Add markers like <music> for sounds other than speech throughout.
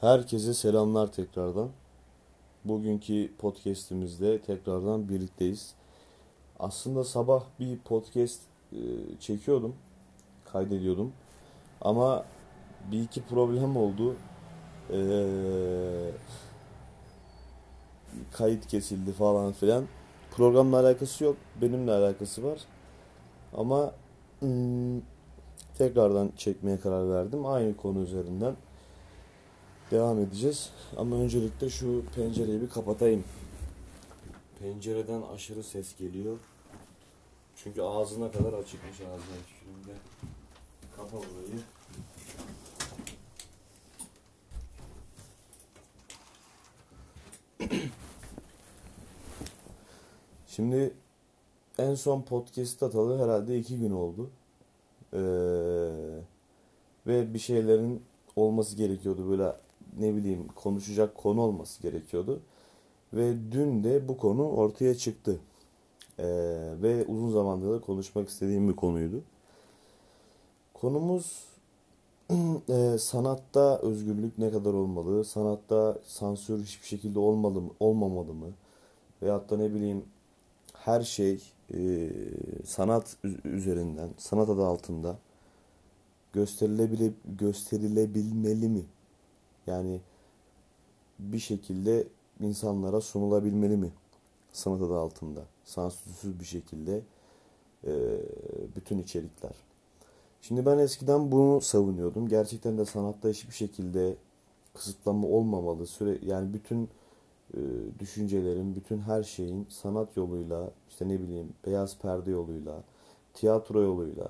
Herkese selamlar tekrardan. Bugünkü podcast'imizde tekrardan birlikteyiz. Aslında sabah bir podcast e, çekiyordum, kaydediyordum. Ama bir iki problem oldu. Ee, kayıt kesildi falan filan. Programla alakası yok, benimle alakası var. Ama hmm, tekrardan çekmeye karar verdim. Aynı konu üzerinden devam edeceğiz. Ama öncelikle şu pencereyi bir kapatayım. Pencereden aşırı ses geliyor. Çünkü ağzına kadar açıkmış ağzına tükürüğünde. Kapa burayı. <clears throat> Şimdi en son podcast atalı herhalde iki gün oldu. Ee, ve bir şeylerin olması gerekiyordu böyle ne bileyim konuşacak konu olması gerekiyordu. Ve dün de bu konu ortaya çıktı. Ee, ve uzun zamandır da konuşmak istediğim bir konuydu. Konumuz <clears throat> e, sanatta özgürlük ne kadar olmalı? Sanatta sansür hiçbir şekilde olmalı mı, olmamalı mı? Veyahut da ne bileyim her şey e, sanat üzerinden, sanat adı altında gösterilebilir, gösterilebilmeli mi? Yani bir şekilde insanlara sunulabilmeli mi? Sanat adı altında. Sansürsüz bir şekilde e, bütün içerikler. Şimdi ben eskiden bunu savunuyordum. Gerçekten de sanatta hiçbir şekilde kısıtlama olmamalı. Süre yani bütün e, düşüncelerin, bütün her şeyin sanat yoluyla, işte ne bileyim beyaz perde yoluyla, tiyatro yoluyla,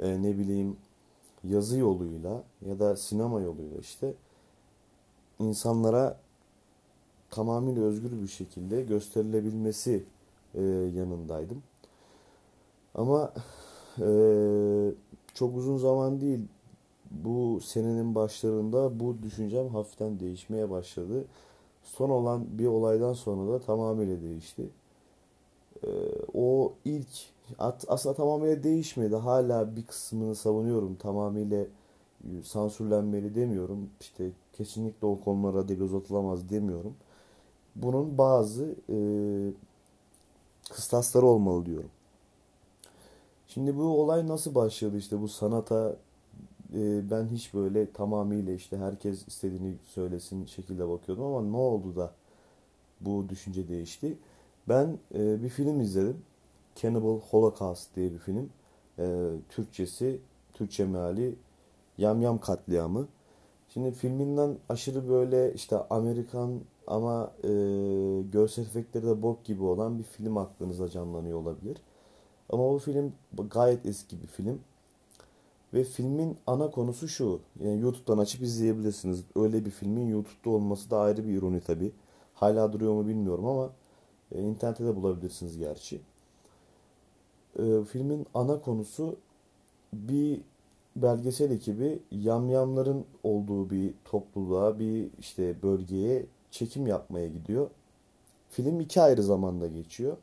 e, ne bileyim yazı yoluyla ya da sinema yoluyla işte insanlara tamamıyla özgür bir şekilde gösterilebilmesi e, yanındaydım. Ama e, çok uzun zaman değil bu senenin başlarında bu düşüncem hafiften değişmeye başladı. Son olan bir olaydan sonra da tamamıyla değişti. E, o ilk aslında tamamıyla değişmedi. Hala bir kısmını savunuyorum. Tamamıyla sansürlenmeli demiyorum. İşte kesinlikle o konulara dil uzatılamaz demiyorum. Bunun bazı e, kıstasları olmalı diyorum. Şimdi bu olay nasıl başladı işte bu sanata e, ben hiç böyle tamamıyla işte herkes istediğini söylesin şekilde bakıyordum ama ne oldu da bu düşünce değişti. Ben e, bir film izledim. Cannibal Holocaust diye bir film. E, Türkçesi, Türkçe meali Yam Yam Katliamı. Şimdi filminden aşırı böyle işte Amerikan ama e, görsel efektleri de bok gibi olan bir film aklınıza canlanıyor olabilir. Ama o film gayet eski bir film. Ve filmin ana konusu şu. Yani YouTube'dan açıp izleyebilirsiniz. Öyle bir filmin YouTube'da olması da ayrı bir ironi tabi. Hala duruyor mu bilmiyorum ama e, internette de bulabilirsiniz gerçi. E, filmin ana konusu bir belgesel ekibi yamyamların olduğu bir topluluğa, bir işte bölgeye çekim yapmaya gidiyor. Film iki ayrı zamanda geçiyor.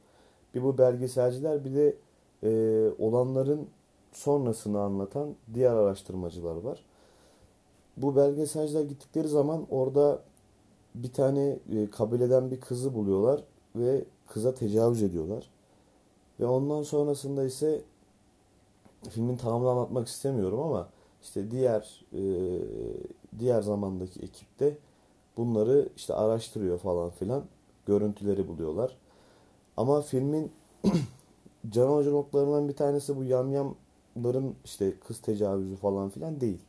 Bir bu belgeselciler bir de e, olanların sonrasını anlatan diğer araştırmacılar var. Bu belgeselciler gittikleri zaman orada bir tane e, kabileden bir kızı buluyorlar ve kıza tecavüz ediyorlar. Ve ondan sonrasında ise filmin tamamını anlatmak istemiyorum ama işte diğer e, diğer zamandaki ekipte bunları işte araştırıyor falan filan. Görüntüleri buluyorlar. Ama filmin <clears throat> can alıcı noktalarından bir tanesi bu yamyamların işte kız tecavüzü falan filan değil.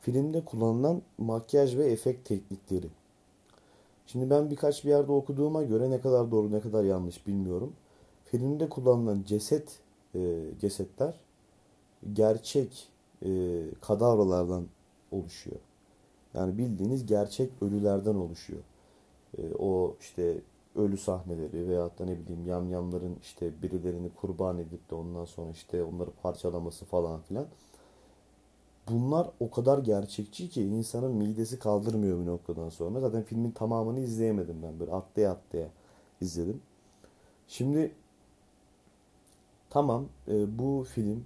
Filmde kullanılan makyaj ve efekt teknikleri. Şimdi ben birkaç bir yerde okuduğuma göre ne kadar doğru ne kadar yanlış bilmiyorum. Filmde kullanılan ceset e, cesetler gerçek e, kadavralardan oluşuyor. Yani bildiğiniz gerçek ölülerden oluşuyor. E, o işte ölü sahneleri veyahut da ne bileyim yamyamların işte birilerini kurban edip de ondan sonra işte onları parçalaması falan filan. Bunlar o kadar gerçekçi ki insanın midesi kaldırmıyor bir noktadan sonra. Zaten filmin tamamını izleyemedim ben böyle atlaya atlaya izledim. Şimdi tamam e, bu film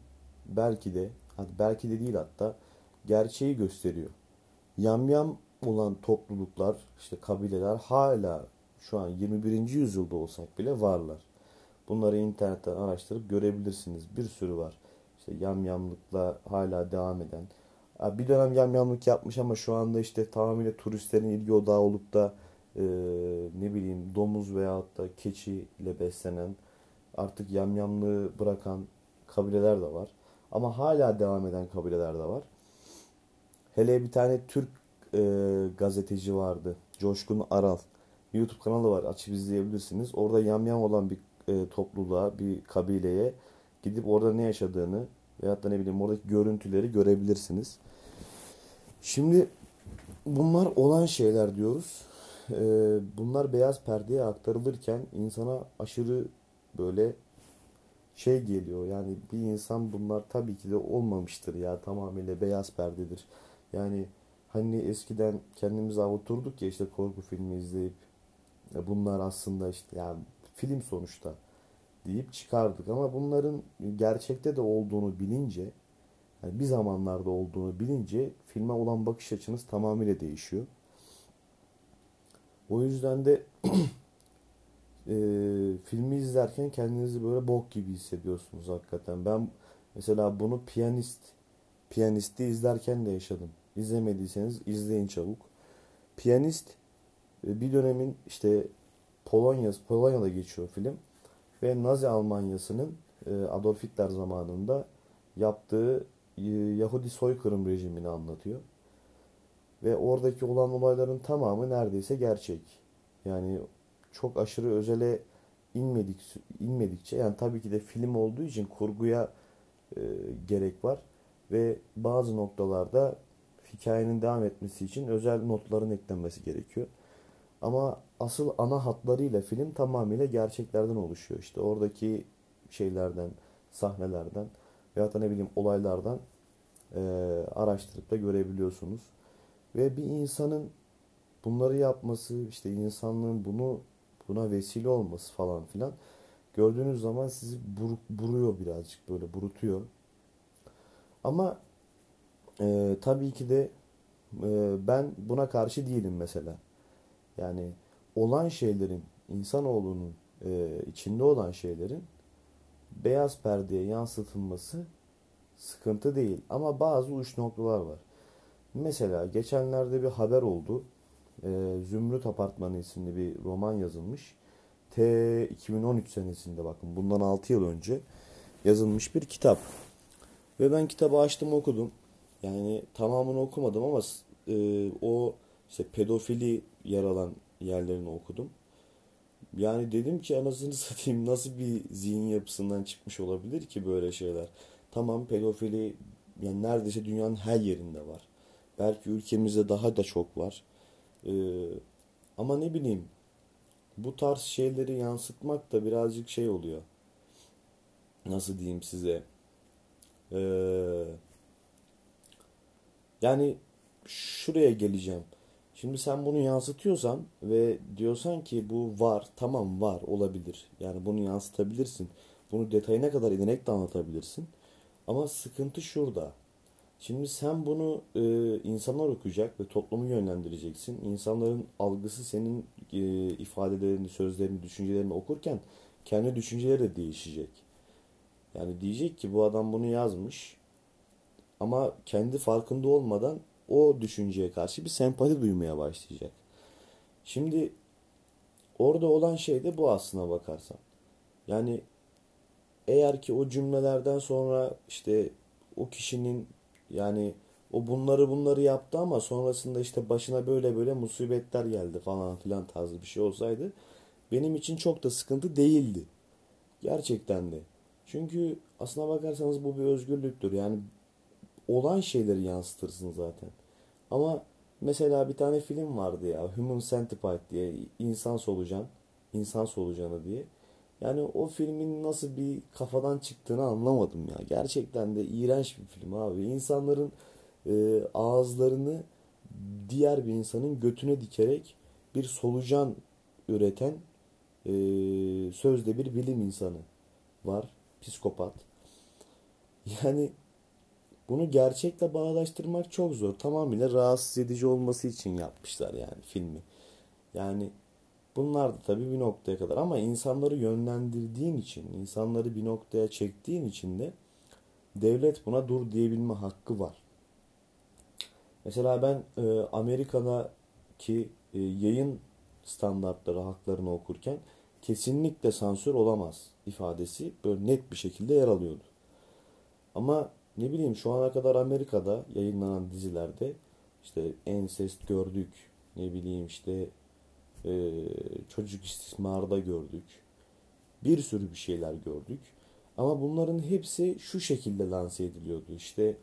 belki de belki de değil hatta gerçeği gösteriyor. Yamyam olan topluluklar, işte kabileler hala şu an 21. yüzyılda olsak bile varlar. Bunları internetten araştırıp görebilirsiniz. Bir sürü var. İşte yamyamlıkla hala devam eden. Bir dönem yamyamlık yapmış ama şu anda işte tamamıyla turistlerin ilgi odağı olup da e, ne bileyim domuz veyahut da keçi ile beslenen artık yamyamlığı bırakan kabileler de var. Ama hala devam eden kabileler de var. Hele bir tane Türk e, gazeteci vardı. Coşkun Aral. YouTube kanalı var. Açıp izleyebilirsiniz. Orada yamyam olan bir e, topluluğa, bir kabileye gidip orada ne yaşadığını veyahut da ne bileyim oradaki görüntüleri görebilirsiniz. Şimdi bunlar olan şeyler diyoruz. E, bunlar beyaz perdeye aktarılırken insana aşırı böyle şey geliyor. Yani bir insan bunlar tabii ki de olmamıştır ya tamamıyla beyaz perdedir. Yani hani eskiden kendimizi avuturduk ya işte korku filmi izleyip bunlar aslında işte yani film sonuçta deyip çıkardık ama bunların gerçekte de olduğunu bilince yani bir zamanlarda olduğunu bilince filme olan bakış açınız tamamıyla değişiyor. O yüzden de <clears throat> e, filmi izlerken kendinizi böyle bok gibi hissediyorsunuz hakikaten. Ben mesela bunu piyanist piyanisti izlerken de yaşadım. İzlemediyseniz izleyin çabuk. Piyanist e, bir dönemin işte Polonya Polonya'da geçiyor film ve Nazi Almanyası'nın e, Adolf Hitler zamanında yaptığı e, Yahudi soykırım rejimini anlatıyor. Ve oradaki olan olayların tamamı neredeyse gerçek. Yani çok aşırı özele inmedik inmedikçe yani tabii ki de film olduğu için kurguya e, gerek var ve bazı noktalarda hikayenin devam etmesi için özel notların eklenmesi gerekiyor. Ama asıl ana hatlarıyla film tamamıyla gerçeklerden oluşuyor. İşte oradaki şeylerden, sahnelerden veya da ne bileyim olaylardan e, araştırıp da görebiliyorsunuz. Ve bir insanın bunları yapması, işte insanlığın bunu buna vesile olması falan filan gördüğünüz zaman sizi bur, buruyor birazcık böyle burutuyor. Ama e, tabii ki de e, ben buna karşı değilim mesela. Yani olan şeylerin, insanoğlunun e, içinde olan şeylerin beyaz perdeye yansıtılması sıkıntı değil. Ama bazı uç noktalar var. Mesela geçenlerde bir haber oldu. E, Zümrüt Apartmanı isimli bir roman yazılmış. T 2013 senesinde bakın bundan 6 yıl önce yazılmış bir kitap. Ve ben kitabı açtım okudum. Yani tamamını okumadım ama e, o işte pedofili yer alan yerlerini okudum. Yani dedim ki anasını <laughs> satayım nasıl bir zihin yapısından çıkmış olabilir ki böyle şeyler. Tamam pedofili yani neredeyse dünyanın her yerinde var. Belki ülkemizde daha da çok var. Ee, ama ne bileyim bu tarz şeyleri yansıtmak da birazcık şey oluyor. Nasıl diyeyim size? Ee, yani şuraya geleceğim. Şimdi sen bunu yansıtıyorsan ve diyorsan ki bu var, tamam var, olabilir. Yani bunu yansıtabilirsin. Bunu detayına kadar inerek de anlatabilirsin. Ama sıkıntı şurada. Şimdi sen bunu e, insanlar okuyacak ve toplumu yönlendireceksin. İnsanların algısı senin e, ifadelerini, sözlerini, düşüncelerini okurken kendi düşünceleri de değişecek. Yani diyecek ki bu adam bunu yazmış ama kendi farkında olmadan o düşünceye karşı bir sempati duymaya başlayacak. Şimdi orada olan şey de bu aslına bakarsan. Yani eğer ki o cümlelerden sonra işte o kişinin yani o bunları bunları yaptı ama sonrasında işte başına böyle böyle musibetler geldi falan filan tarzı bir şey olsaydı benim için çok da sıkıntı değildi. Gerçekten de. Çünkü aslına bakarsanız bu bir özgürlüktür. Yani olan şeyleri yansıtırsın zaten. Ama mesela bir tane film vardı ya Human Centipede diye insan solucan, insan solucanı diye. Yani o filmin nasıl bir kafadan çıktığını anlamadım ya. Gerçekten de iğrenç bir film abi. İnsanların e, ağızlarını diğer bir insanın götüne dikerek bir solucan üreten e, sözde bir bilim insanı var. Psikopat. Yani bunu gerçekle bağdaştırmak çok zor. Tamamıyla rahatsız edici olması için yapmışlar yani filmi. Yani bunlar da tabii bir noktaya kadar ama insanları yönlendirdiğin için, insanları bir noktaya çektiğin için de devlet buna dur diyebilme hakkı var. Mesela ben e, Amerika'daki e, yayın standartları haklarını okurken kesinlikle sansür olamaz ifadesi böyle net bir şekilde yer alıyordu. Ama ne bileyim şu ana kadar Amerika'da yayınlanan dizilerde işte ensest gördük. Ne bileyim işte e, çocuk istismarda gördük. Bir sürü bir şeyler gördük. Ama bunların hepsi şu şekilde lanse ediliyordu. İşte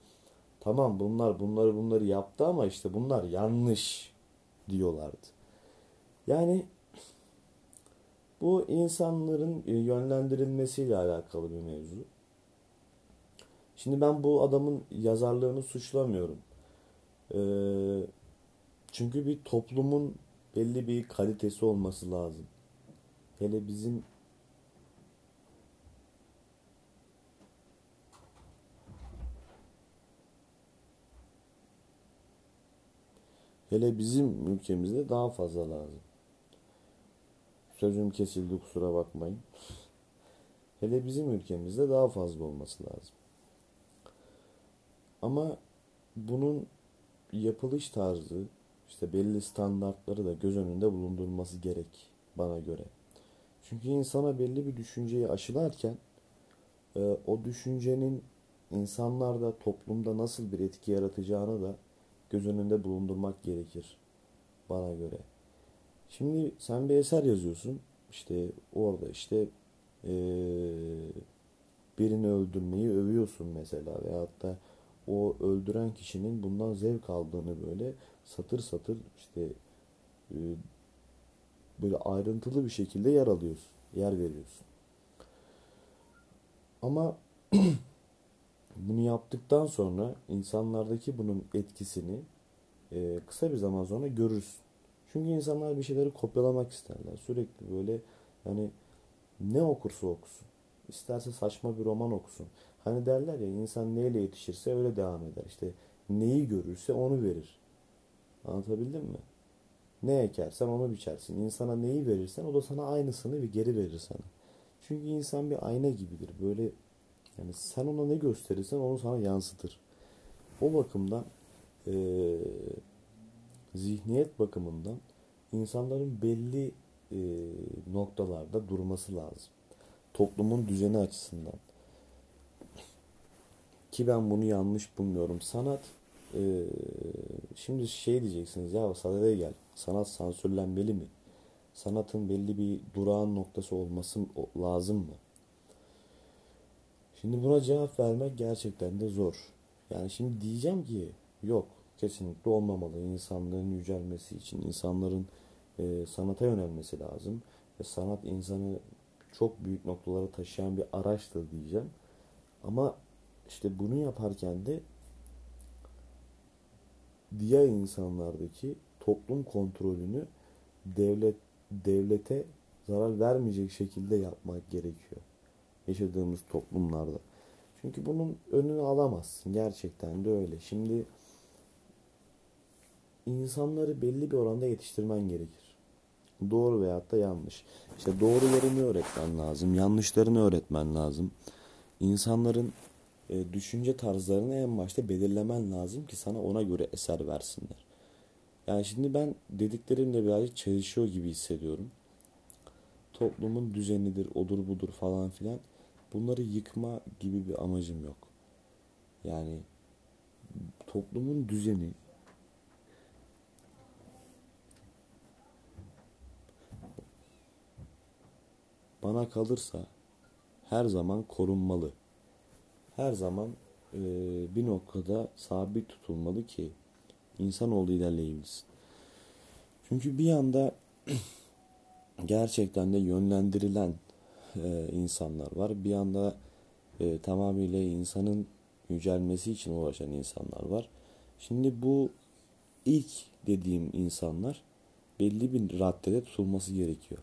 tamam bunlar bunları bunları yaptı ama işte bunlar yanlış diyorlardı. Yani bu insanların e, yönlendirilmesiyle alakalı bir mevzu. Şimdi ben bu adamın yazarlığını suçlamıyorum. Ee, çünkü bir toplumun belli bir kalitesi olması lazım. Hele bizim hele bizim ülkemizde daha fazla lazım. Sözüm kesildi kusura bakmayın. Hele bizim ülkemizde daha fazla olması lazım. Ama bunun yapılış tarzı, işte belli standartları da göz önünde bulundurulması gerek bana göre. Çünkü insana belli bir düşünceyi aşılarken e, o düşüncenin insanlarda, toplumda nasıl bir etki yaratacağını da göz önünde bulundurmak gerekir bana göre. Şimdi sen bir eser yazıyorsun. İşte orada işte e, birini öldürmeyi övüyorsun mesela veyahut da o öldüren kişinin bundan zevk aldığını böyle satır satır işte e, böyle ayrıntılı bir şekilde yer alıyorsun, yer veriyorsun. Ama <clears throat> bunu yaptıktan sonra insanlardaki bunun etkisini e, kısa bir zaman sonra görürsün. Çünkü insanlar bir şeyleri kopyalamak isterler. Sürekli böyle yani ne okursa okusun. İsterse saçma bir roman okusun. Hani derler ya insan neyle yetişirse öyle devam eder. İşte neyi görürse onu verir. Anlatabildim mi? Ne ekersen onu biçersin. İnsana neyi verirsen o da sana aynısını bir geri verir sana. Çünkü insan bir ayna gibidir. Böyle yani sen ona ne gösterirsen onu sana yansıtır. O bakımdan e, zihniyet bakımından insanların belli e, noktalarda durması lazım. Toplumun düzeni açısından. Ki ben bunu yanlış bulmuyorum. Sanat e, şimdi şey diyeceksiniz ya sadede gel. Sanat sansürlenmeli mi? Sanatın belli bir durağan noktası olması lazım mı? Şimdi buna cevap vermek gerçekten de zor. Yani şimdi diyeceğim ki yok kesinlikle olmamalı. İnsanlığın yücelmesi için insanların e, sanata yönelmesi lazım. Ve sanat insanı çok büyük noktalara taşıyan bir araçtır diyeceğim. Ama işte bunu yaparken de diğer insanlardaki toplum kontrolünü devlet devlete zarar vermeyecek şekilde yapmak gerekiyor. Yaşadığımız toplumlarda. Çünkü bunun önünü alamazsın. Gerçekten de öyle. Şimdi insanları belli bir oranda yetiştirmen gerekir. Doğru veyahut da yanlış. İşte doğrularını öğretmen lazım. Yanlışlarını öğretmen lazım. İnsanların e, düşünce tarzlarını en başta belirlemen lazım ki sana ona göre eser versinler. Yani şimdi ben dediklerimle birazcık çalışıyor gibi hissediyorum. Toplumun düzenidir, odur budur falan filan. Bunları yıkma gibi bir amacım yok. Yani toplumun düzeni, bana kalırsa her zaman korunmalı. Her zaman e, bir noktada sabit tutulmalı ki insanoğlu ilerleyebilsin. Çünkü bir yanda <clears throat> gerçekten de yönlendirilen e, insanlar var. Bir yanda e, tamamıyla insanın yücelmesi için uğraşan insanlar var. Şimdi bu ilk dediğim insanlar belli bir raddede tutulması gerekiyor.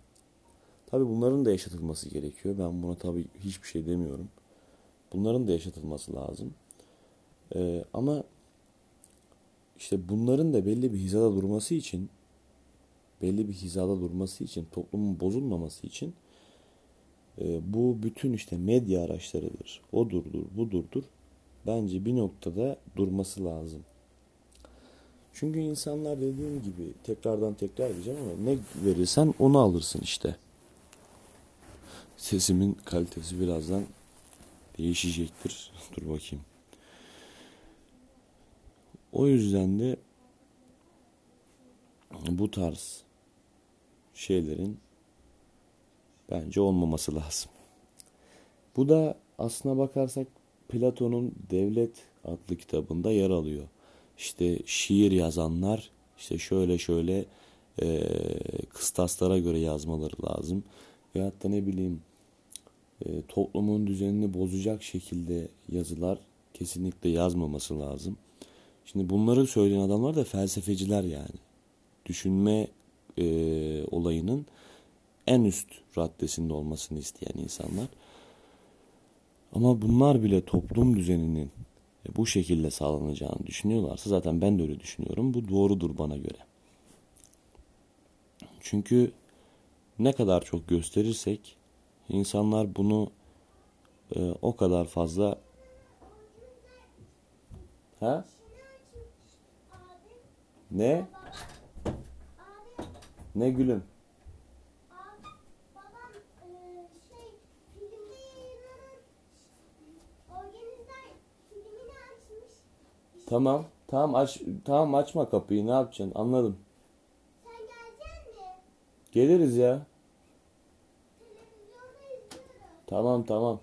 Tabi bunların da yaşatılması gerekiyor. Ben buna tabi hiçbir şey demiyorum. Bunların da yaşatılması lazım. Ee, ama işte bunların da belli bir hizada durması için belli bir hizada durması için toplumun bozulmaması için e, bu bütün işte medya araçlarıdır. Odurdur, budurdur. Bence bir noktada durması lazım. Çünkü insanlar dediğim gibi tekrardan tekrar edeceğim ama ne verirsen onu alırsın işte. Sesimin kalitesi birazdan değişecektir. <laughs> Dur bakayım. O yüzden de bu tarz şeylerin bence olmaması lazım. Bu da aslına bakarsak Platon'un Devlet adlı kitabında yer alıyor. İşte şiir yazanlar işte şöyle şöyle e, kıstaslara göre yazmaları lazım. Veyahut da ne bileyim e, toplumun düzenini bozacak şekilde yazılar kesinlikle yazmaması lazım. Şimdi bunları söyleyen adamlar da felsefeciler yani. Düşünme e, olayının en üst raddesinde olmasını isteyen insanlar. Ama bunlar bile toplum düzeninin bu şekilde sağlanacağını düşünüyorlarsa zaten ben de öyle düşünüyorum. Bu doğrudur bana göre. Çünkü ne kadar çok gösterirsek insanlar bunu e, o kadar fazla ha ne ne gülüm Tamam. Tamam aç tamam açma kapıyı. Ne yapacaksın? Anladım. Sen gelecek mi? Geliriz ya. Tamam tamam.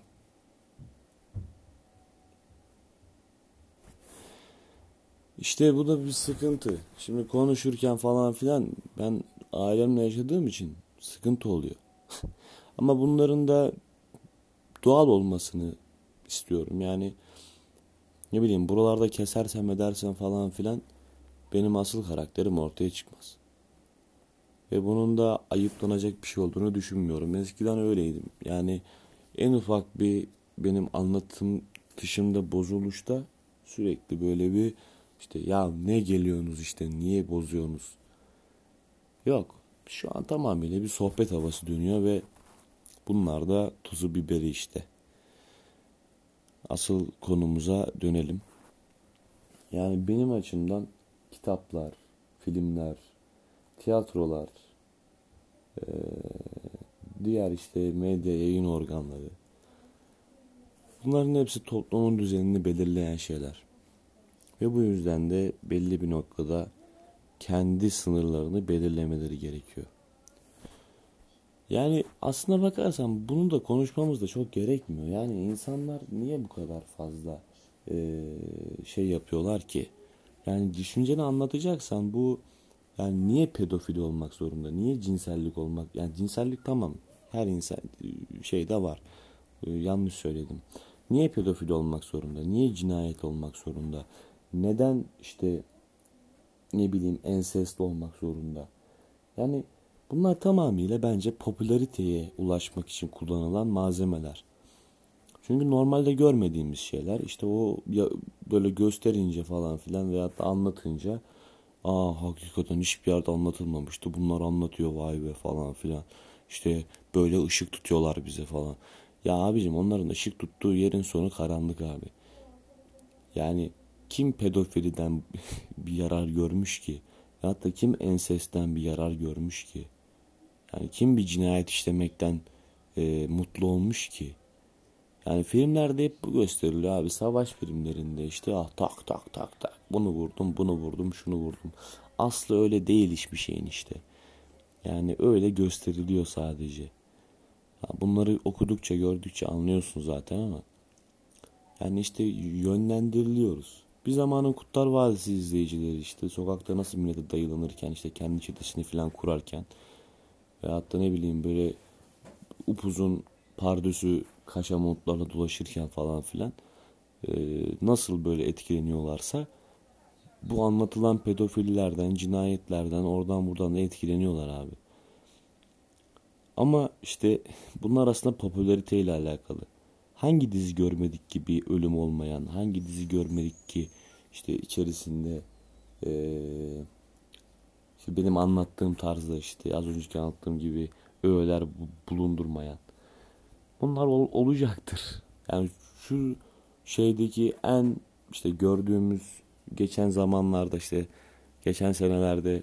İşte bu da bir sıkıntı. Şimdi konuşurken falan filan ben ailemle yaşadığım için sıkıntı oluyor. <laughs> Ama bunların da doğal olmasını istiyorum. Yani ne bileyim buralarda kesersem edersem falan filan benim asıl karakterim ortaya çıkmaz. Ve bunun da ayıplanacak bir şey olduğunu düşünmüyorum. Eskiden öyleydim. Yani en ufak bir benim anlatım dışında bozuluşta sürekli böyle bir işte ya ne geliyorsunuz işte niye bozuyorsunuz? Yok. Şu an tamamıyla bir sohbet havası dönüyor ve bunlar da tuzu biberi işte asıl konumuza dönelim. Yani benim açımdan kitaplar, filmler, tiyatrolar, diğer işte medya yayın organları bunların hepsi toplumun düzenini belirleyen şeyler. Ve bu yüzden de belli bir noktada kendi sınırlarını belirlemeleri gerekiyor. Yani aslına bakarsan bunu da konuşmamız da çok gerekmiyor. Yani insanlar niye bu kadar fazla e, şey yapıyorlar ki? Yani düşünceni anlatacaksan bu yani niye pedofili olmak zorunda? Niye cinsellik olmak? Yani cinsellik tamam. Her insan şeyde var. E, yanlış söyledim. Niye pedofili olmak zorunda? Niye cinayet olmak zorunda? Neden işte ne bileyim ensest olmak zorunda? Yani Bunlar tamamıyla bence popülariteye ulaşmak için kullanılan malzemeler. Çünkü normalde görmediğimiz şeyler işte o ya böyle gösterince falan filan veya da anlatınca aa hakikaten hiçbir yerde anlatılmamıştı bunlar anlatıyor vay be falan filan. İşte böyle ışık tutuyorlar bize falan. Ya abicim onların ışık tuttuğu yerin sonu karanlık abi. Yani kim pedofiliden <laughs> bir yarar görmüş ki? Ya da kim ensesten bir yarar görmüş ki? Yani kim bir cinayet işlemekten e, mutlu olmuş ki? Yani filmlerde hep bu gösteriliyor abi. Savaş filmlerinde işte ah tak tak tak tak. Bunu vurdum, bunu vurdum, şunu vurdum. Aslı öyle değil hiçbir şeyin işte. Yani öyle gösteriliyor sadece. Bunları okudukça, gördükçe anlıyorsun zaten ama. Yani işte yönlendiriliyoruz. Bir zamanın Kutlar Vadisi izleyicileri işte sokakta nasıl millete dayılanırken işte kendi çetesini falan kurarken Veyahut da ne bileyim böyle upuzun pardösü kaşamotlarla dolaşırken falan filan e, nasıl böyle etkileniyorlarsa bu anlatılan pedofillerden, cinayetlerden, oradan buradan etkileniyorlar abi. Ama işte bunlar aslında popülarite ile alakalı. hangi dizi görmedik ki bir ölüm olmayan, hangi dizi görmedik ki işte içerisinde eee, işte benim anlattığım tarzda işte az önceki anlattığım gibi öğeler bu- bulundurmayan. Bunlar ol- olacaktır. Yani şu şeydeki en işte gördüğümüz geçen zamanlarda işte geçen senelerde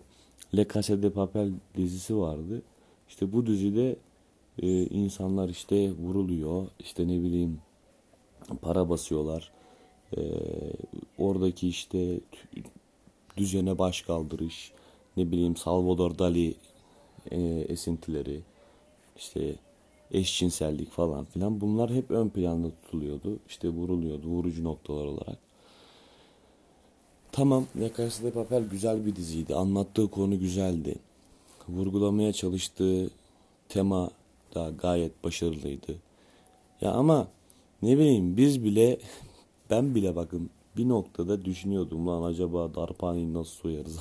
Le Casa de Papel dizisi vardı. İşte bu dizide e, insanlar işte vuruluyor. işte ne bileyim para basıyorlar. E, oradaki işte düzene baş kaldırış, ne bileyim Salvador Dali e, esintileri, işte eşcinsellik falan filan bunlar hep ön planda tutuluyordu. İşte vuruluyordu vurucu noktalar olarak. Tamam, La Casa de Papel güzel bir diziydi. Anlattığı konu güzeldi. Vurgulamaya çalıştığı tema da gayet başarılıydı. Ya ama ne bileyim biz bile <laughs> ben bile bakın bir noktada düşünüyordum lan acaba darphaneyi nasıl soyarız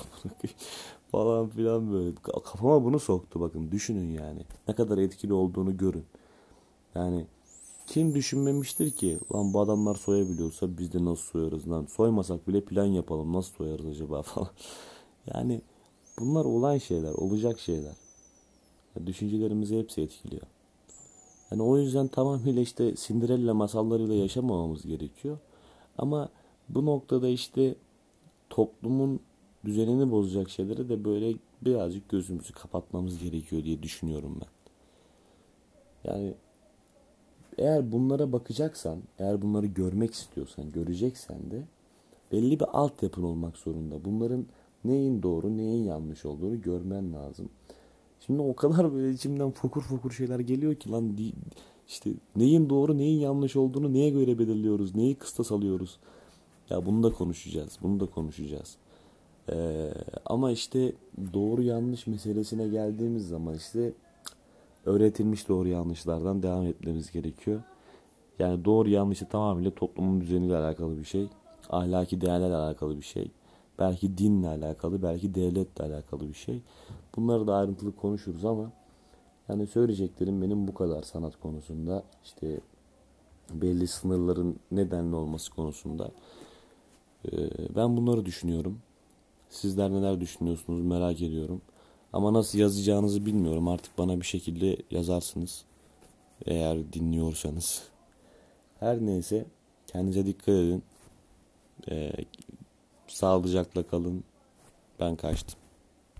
<laughs> falan filan böyle. Kafama bunu soktu bakın düşünün yani. Ne kadar etkili olduğunu görün. Yani kim düşünmemiştir ki lan bu adamlar soyabiliyorsa biz de nasıl soyarız lan soymasak bile plan yapalım nasıl soyarız acaba falan. <laughs> Yani bunlar olan şeyler olacak şeyler. Düşüncelerimizi hepsi etkiliyor. Yani o yüzden tamamıyla işte Cinderella masallarıyla yaşamamamız gerekiyor. Ama bu noktada işte toplumun düzenini bozacak şeyleri de böyle birazcık gözümüzü kapatmamız gerekiyor diye düşünüyorum ben. Yani eğer bunlara bakacaksan, eğer bunları görmek istiyorsan, göreceksen de belli bir altyapın olmak zorunda. Bunların neyin doğru, neyin yanlış olduğunu görmen lazım. Şimdi o kadar böyle içimden fokur fokur şeyler geliyor ki lan işte neyin doğru, neyin yanlış olduğunu neye göre belirliyoruz, neyi kıstas alıyoruz. Ya bunu da konuşacağız, bunu da konuşacağız. Ee, ama işte doğru yanlış meselesine geldiğimiz zaman işte öğretilmiş doğru yanlışlardan devam etmemiz gerekiyor. Yani doğru yanlışı tamamıyla toplumun düzeniyle alakalı bir şey. Ahlaki değerlerle alakalı bir şey. Belki dinle alakalı, belki devletle alakalı bir şey. Bunları da ayrıntılı konuşuruz ama yani söyleyeceklerim benim bu kadar sanat konusunda. İşte belli sınırların nedenli olması konusunda. Ee, ben bunları düşünüyorum. Sizler neler düşünüyorsunuz merak ediyorum. Ama nasıl yazacağınızı bilmiyorum. Artık bana bir şekilde yazarsınız. Eğer dinliyorsanız. Her neyse kendinize dikkat edin. Ee, sağlıcakla kalın. Ben kaçtım.